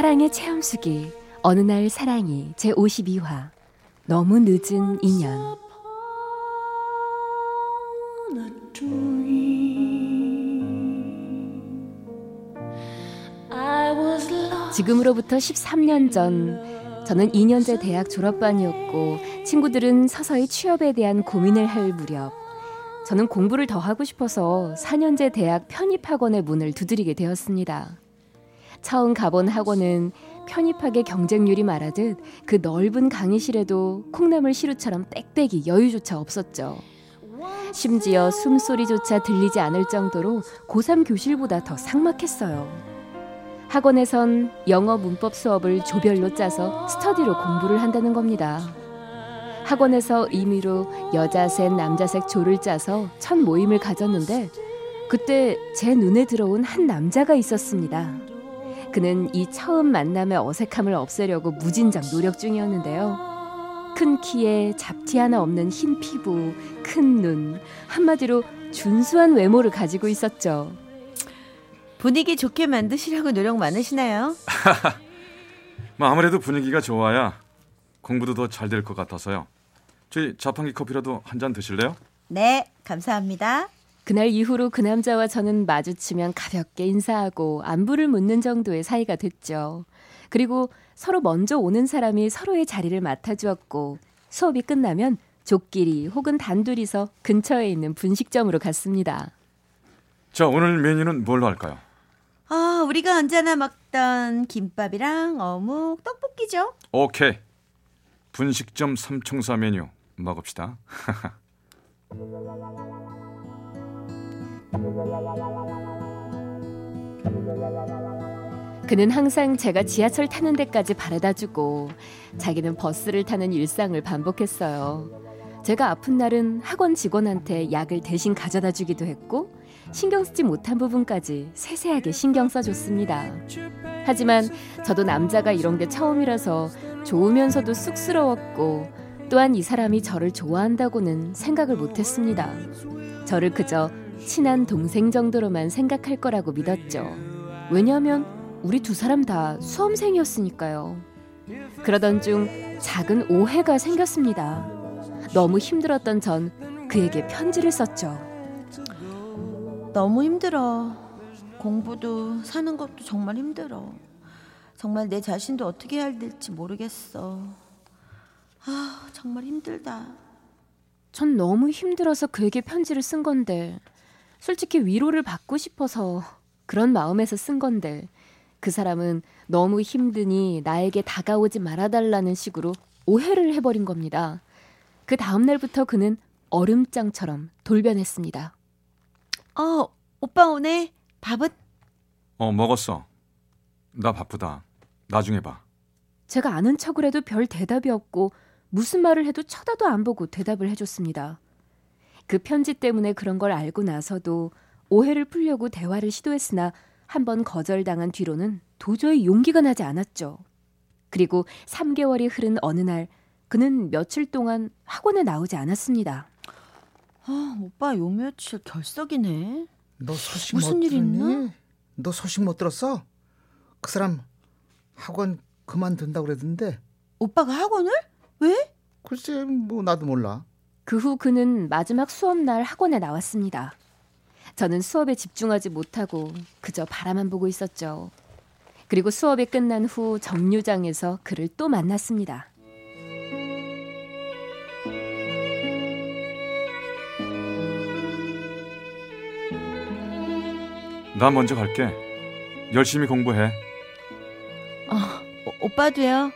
사랑의 체험수기 어느 날 사랑이 제 52화 너무 늦은 인연 지금으로부터 13년 전 저는 2년제 대학 졸업반이었고 친구들은 서서히 취업에 대한 고민을 할 무렵 저는 공부를 더 하고 싶어서 4년제 대학 편입학원의 문을 두드리게 되었습니다. 처음 가본 학원은 편입학의 경쟁률이 말하듯 그 넓은 강의실에도 콩나물 시루처럼 빽빽이 여유조차 없었죠. 심지어 숨소리조차 들리지 않을 정도로 고3 교실보다 더 삭막했어요. 학원에선 영어 문법 수업을 조별로 짜서 스터디로 공부를 한다는 겁니다. 학원에서 임의로 여자색, 남자색 조를 짜서 첫 모임을 가졌는데 그때 제 눈에 들어온 한 남자가 있었습니다. 그는 이 처음 만남의 어색함을 없애려고 무진장 노력 중이었는데요. 큰 키에 잡티 하나 없는 흰 피부, 큰 눈, 한마디로 준수한 외모를 가지고 있었죠. 분위기 좋게 만드시려고 노력 많으시나요? 뭐 아무래도 분위기가 좋아야 공부도 더 잘 될 것 같아서요. 저희 자판기 커피라도 한 잔 드실래요? 네, 감사합니다. 그날 이후로 그 남자와 저는 마주치면 가볍게 인사하고 안부를 묻는 정도의 사이가 됐죠. 그리고 서로 먼저 오는 사람이 서로의 자리를 맡아주었고 수업이 끝나면 족끼리 혹은 단둘이서 근처에 있는 분식점으로 갔습니다. 자, 오늘 메뉴는 뭘로 할까요? 아, 우리가 언제나 먹던 김밥이랑 어묵, 떡볶이죠. 오케이. 분식점 삼총사 메뉴 먹읍시다. 그는 항상 제가 지하철 타는 데까지 바래다 주고 자기는 버스를 타는 일상을 반복했어요. 제가 아픈 날은 학원 직원한테 약을 대신 가져다 주기도 했고 신경 쓰지 못한 부분까지 세세하게 신경 써줬습니다. 하지만 저도 남자가 이런 게 처음이라서 좋으면서도 쑥스러웠고 또한 이 사람이 저를 좋아한다고는 생각을 못했습니다. 저를 그저 친한 동생 정도로만 생각할 거라고 믿었죠. 왜냐하면 우리 두 사람 다 수험생이었으니까요. 그러던 중 작은 오해가 생겼습니다. 너무 힘들었던 전 그에게 편지를 썼죠. 너무 힘들어. 공부도 사는 것도 정말 힘들어. 정말 내 자신도 어떻게 해야 될지 모르겠어. 아, 정말 힘들다. 전 너무 힘들어서 그에게 편지를 쓴 건데, 솔직히 위로를 받고 싶어서 그런 마음에서 쓴 건데, 그 사람은 너무 힘드니 나에게 다가오지 말아달라는 식으로 오해를 해버린 겁니다. 그 다음날부터 그는 얼음장처럼 돌변했습니다. 어, 오빠 오네. 밥은? 어, 먹었어. 나 바쁘다. 나중에 봐. 제가 아는 척을 해도 별 대답이 없고 무슨 말을 해도 쳐다도 안 보고 대답을 해줬습니다. 그 편지 때문에 그런 걸 알고 나서도 오해를 풀려고 대화를 시도했으나 한 번 거절당한 뒤로는 도저히 용기가 나지 않았죠. 그리고 3개월이 흐른 어느 날 그는 며칠 동안 학원에 나오지 않았습니다. 아, 오빠 요 며칠 결석이네. 너 소식 무슨 못일 들었니? 있나? 너 소식 못 들었어? 그 사람 학원 그만둔다고 그러던데. 오빠가 학원을? 왜? 글쎄 뭐 나도 몰라. 그 후 그는 마지막 수업 날 학원에 나왔습니다. 저는 수업에 집중하지 못하고 그저 바라만 보고 있었죠. 그리고 수업이 끝난 후 정류장에서 그를 또 만났습니다. 나 먼저 갈게. 열심히 공부해. 어, 오, 오빠도요.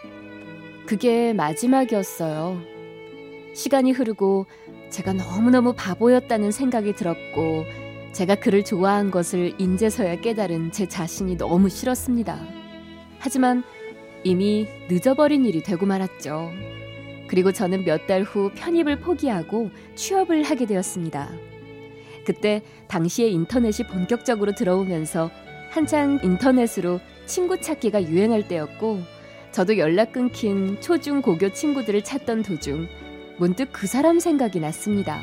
그게 마지막이었어요. 시간이 흐르고 제가 너무너무 바보였다는 생각이 들었고 제가 그를 좋아한 것을 인제서야 깨달은 제 자신이 너무 싫었습니다. 하지만 이미 늦어버린 일이 되고 말았죠. 그리고 저는 몇 달 후 편입을 포기하고 취업을 하게 되었습니다. 그때 당시에 인터넷이 본격적으로 들어오면서 한창 인터넷으로 친구 찾기가 유행할 때였고 저도 연락 끊긴 초중 고교 친구들을 찾던 도중 문득 그 사람 생각이 났습니다.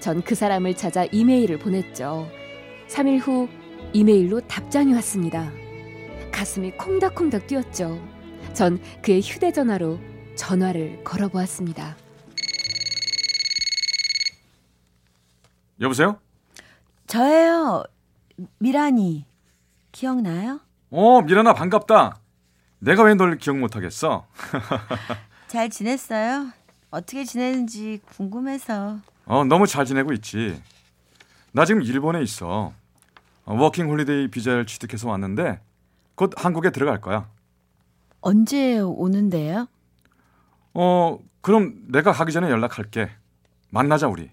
전 그 사람을 찾아 이메일을 보냈죠. 3일 후 이메일로 답장이 왔습니다. 가슴이 콩닥콩닥 뛰었죠. 전 그의 휴대전화로 전화를 걸어보았습니다. 여보세요? 저예요. 미란이. 기억나요? 어, 미란아 반갑다. 내가 왜 널 기억 못하겠어? 잘 지냈어요? 어떻게 지내는지 궁금해서. 어, 너무 잘 지내고 있지. 나 지금 일본에 있어. 어, 워킹 홀리데이 비자를 취득해서 왔는데 곧 한국에 들어갈 거야. 언제 오는데요? 어, 그럼 내가 가기 전에 연락할게. 만나자 우리.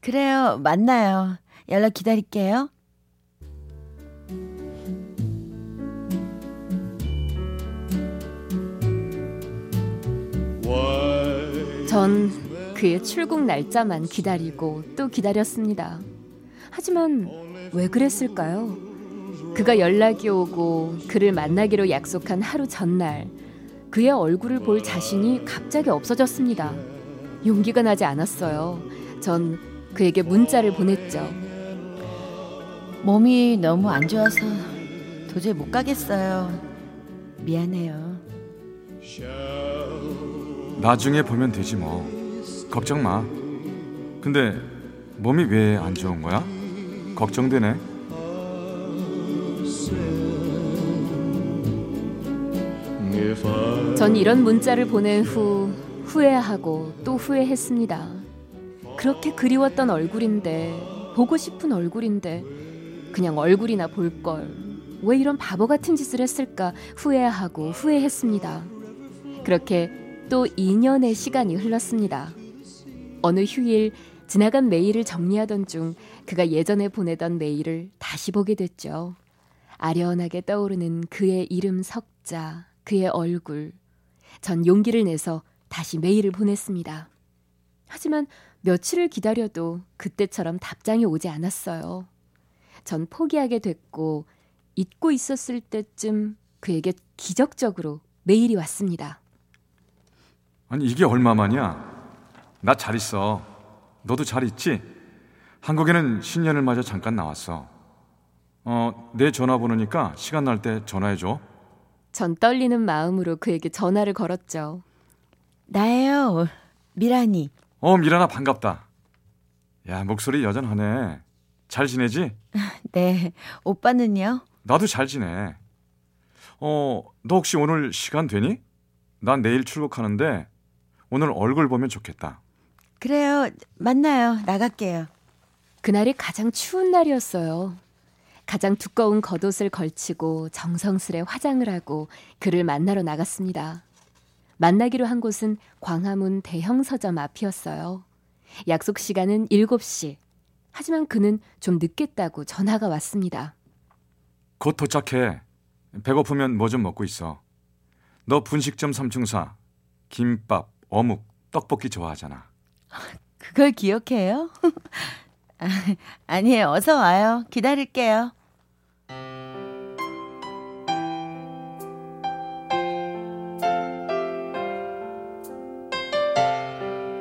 그래요. 만나요. 연락 기다릴게요. 전 그의 출국 날짜만 기다리고 또 기다렸습니다. 하지만 왜 그랬을까요? 그가 연락이 오고 그를 만나기로 약속한 하루 전날 그의 얼굴을 볼 자신이 갑자기 없어졌습니다. 용기가 나지 않았어요. 전 그에게 문자를 보냈죠. 몸이 너무 안 좋아서 도저히 못 가겠어요. 미안해요. 나중에 보면 되지 뭐. 걱정 마. 근데 몸이 왜 안 좋은 거야? 걱정되네. 전 이런 문자를 보낸 후 후회하고 또 후회했습니다. 그렇게 그리웠던 얼굴인데 보고 싶은 얼굴인데 그냥 얼굴이나 볼 걸. 왜 이런 바보 같은 짓을 했을까 후회하고 후회했습니다. 그렇게 또 2년의 시간이 흘렀습니다. 어느 휴일 지나간 메일을 정리하던 중 그가 예전에 보내던 메일을 다시 보게 됐죠. 아련하게 떠오르는 그의 이름 석자, 그의 얼굴. 전 용기를 내서 다시 메일을 보냈습니다. 하지만 며칠을 기다려도 그때처럼 답장이 오지 않았어요. 전 포기하게 됐고 잊고 있었을 때쯤 그에게 기적적으로 메일이 왔습니다. 아니 이게 얼마만이야? 나 잘 있어. 너도 잘 있지? 한국에는 신년을 맞아 잠깐 나왔어. 어, 내 전화번호니까 시간 날 때 전화해 줘. 전 떨리는 마음으로 그에게 전화를 걸었죠. 나예요. 미란이. 어, 미란아 반갑다. 야, 목소리 여전하네. 잘 지내지? 네. 오빠는요? 나도 잘 지내. 어, 너 혹시 오늘 시간 되니? 난 내일 출국하는데 오늘 얼굴 보면 좋겠다. 그래요. 만나요. 나갈게요. 그날이 가장 추운 날이었어요. 가장 두꺼운 겉옷을 걸치고 정성스레 화장을 하고 그를 만나러 나갔습니다. 만나기로 한 곳은 광화문 대형 서점 앞이었어요. 약속 시간은 7시. 하지만 그는 좀 늦겠다고 전화가 왔습니다. 곧 도착해. 배고프면 뭐 좀 먹고 있어. 너 분식점 3충사 김밥, 어묵, 떡볶이 좋아하잖아. 그걸 기억해요? 아, 아니에요. 어서 와요. 기다릴게요.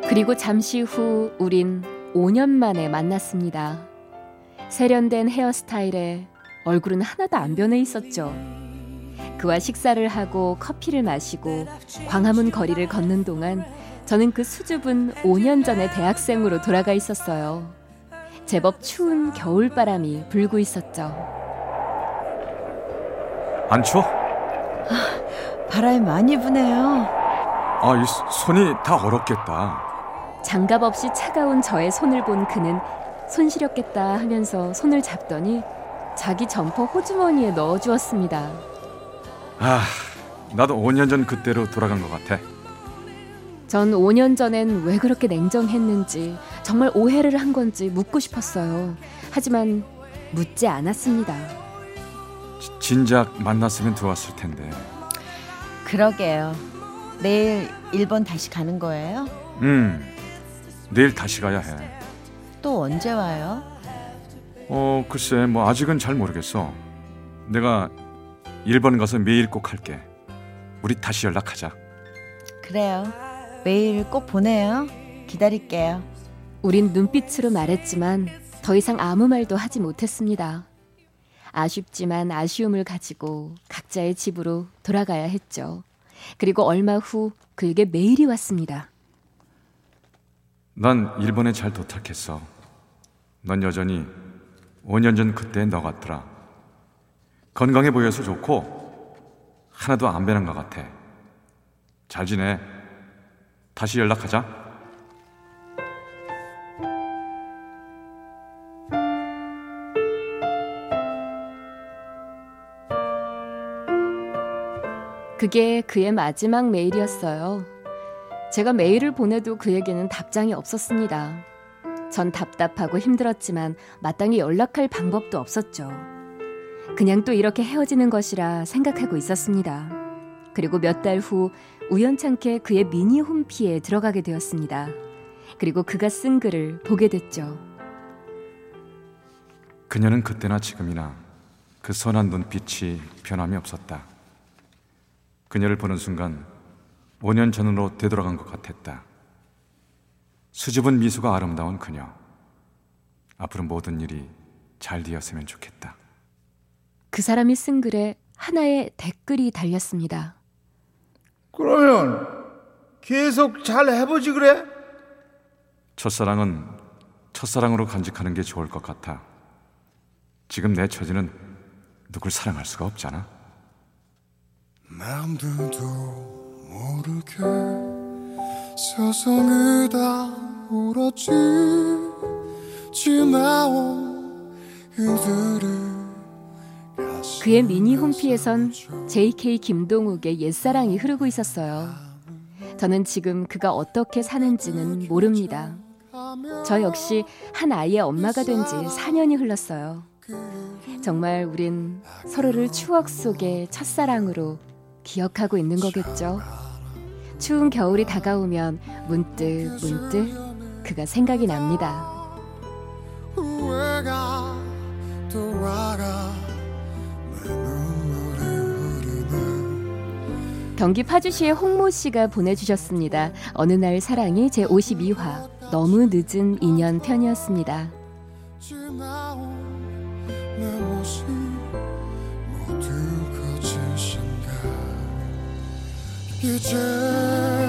그리고 잠시 후 우린 5년 만에 만났습니다. 세련된 헤어스타일에 얼굴은 하나도 안 변해 있었죠. 그와 식사를 하고 커피를 마시고 광화문 거리를 걷는 동안 저는 그 수줍은 5년 전의 대학생으로 돌아가 있었어요. 제법 추운 겨울바람이 불고 있었죠. 안 추워? 바람이 많이 부네요. 아, 이 손이 다 얼었겠다. 장갑 없이 차가운 저의 손을 본 그는 손 시렸겠다 하면서 손을 잡더니 자기 점퍼 호주머니에 넣어 주었습니다. 아, 나도 5년 전 그때로 돌아간 것 같아. 전 5년 전엔 왜 그렇게 냉정했는지 정말 오해를 한 건지 묻고 싶었어요. 하지만 묻지 않았습니다. 지- 진작 만났으면 좋았을 텐데. 그러게요. 내일 일본 다시 가는 거예요? 음, 내일 다시 가야 해. 또 언제 와요? 어, 글쎄, 뭐 아직은 잘 모르겠어. 내가 일본 가서 매일 꼭 할게. 우리 다시 연락하자. 그래요. 매일 꼭 보내요. 기다릴게요. 우린 눈빛으로 말했지만 더 이상 아무 말도 하지 못했습니다. 아쉽지만 아쉬움을 가지고 각자의 집으로 돌아가야 했죠. 그리고 얼마 후 그에게 메일이 왔습니다. 난 일본에 잘 도착했어. 넌 여전히 5년 전 그때 너 같더라. 건강해 보여서 좋고 하나도 안 변한 것 같아. 잘 지내. 다시 연락하자. 그게 그의 마지막 메일이었어요. 제가 메일을 보내도 그에게는 답장이 없었습니다. 전 답답하고 힘들었지만 마땅히 연락할 방법도 없었죠. 그냥 또 이렇게 헤어지는 것이라 생각하고 있었습니다. 그리고 몇 달 후 우연찮게 그의 미니 홈피에 들어가게 되었습니다. 그리고 그가 쓴 글을 보게 됐죠. 그녀는 그때나 지금이나 그 선한 눈빛이 변함이 없었다. 그녀를 보는 순간 5년 전으로 되돌아간 것 같았다. 수줍은 미소가 아름다운 그녀. 앞으로 모든 일이 잘 되었으면 좋겠다. 그 사람이 쓴 글에 하나의 댓글이 달렸습니다. 그러면 계속 잘 해보지 그래? 첫사랑은 첫사랑으로 간직하는 게 좋을 것 같아. 지금 내 처지는 누굴 사랑할 수가 없잖아. 남들도 모르게 세상을 다 울었지 지나온 이들을 그의 미니 홈피에선 JK 김동욱의 옛사랑이 흐르고 있었어요. 저는 지금 그가 어떻게 사는지는 모릅니다. 저 역시 한 아이의 엄마가 된 지 4년이 흘렀어요. 정말 우린 서로를 추억 속의 첫사랑으로 기억하고 있는 거겠죠. 추운 겨울이 다가오면 문득 문득 그가 생각이 납니다. 경기 파주시의 홍모 씨가 보내주셨습니다. 어느 날 사랑이 제 52화 너무 늦은 인연 편이었습니다. 이제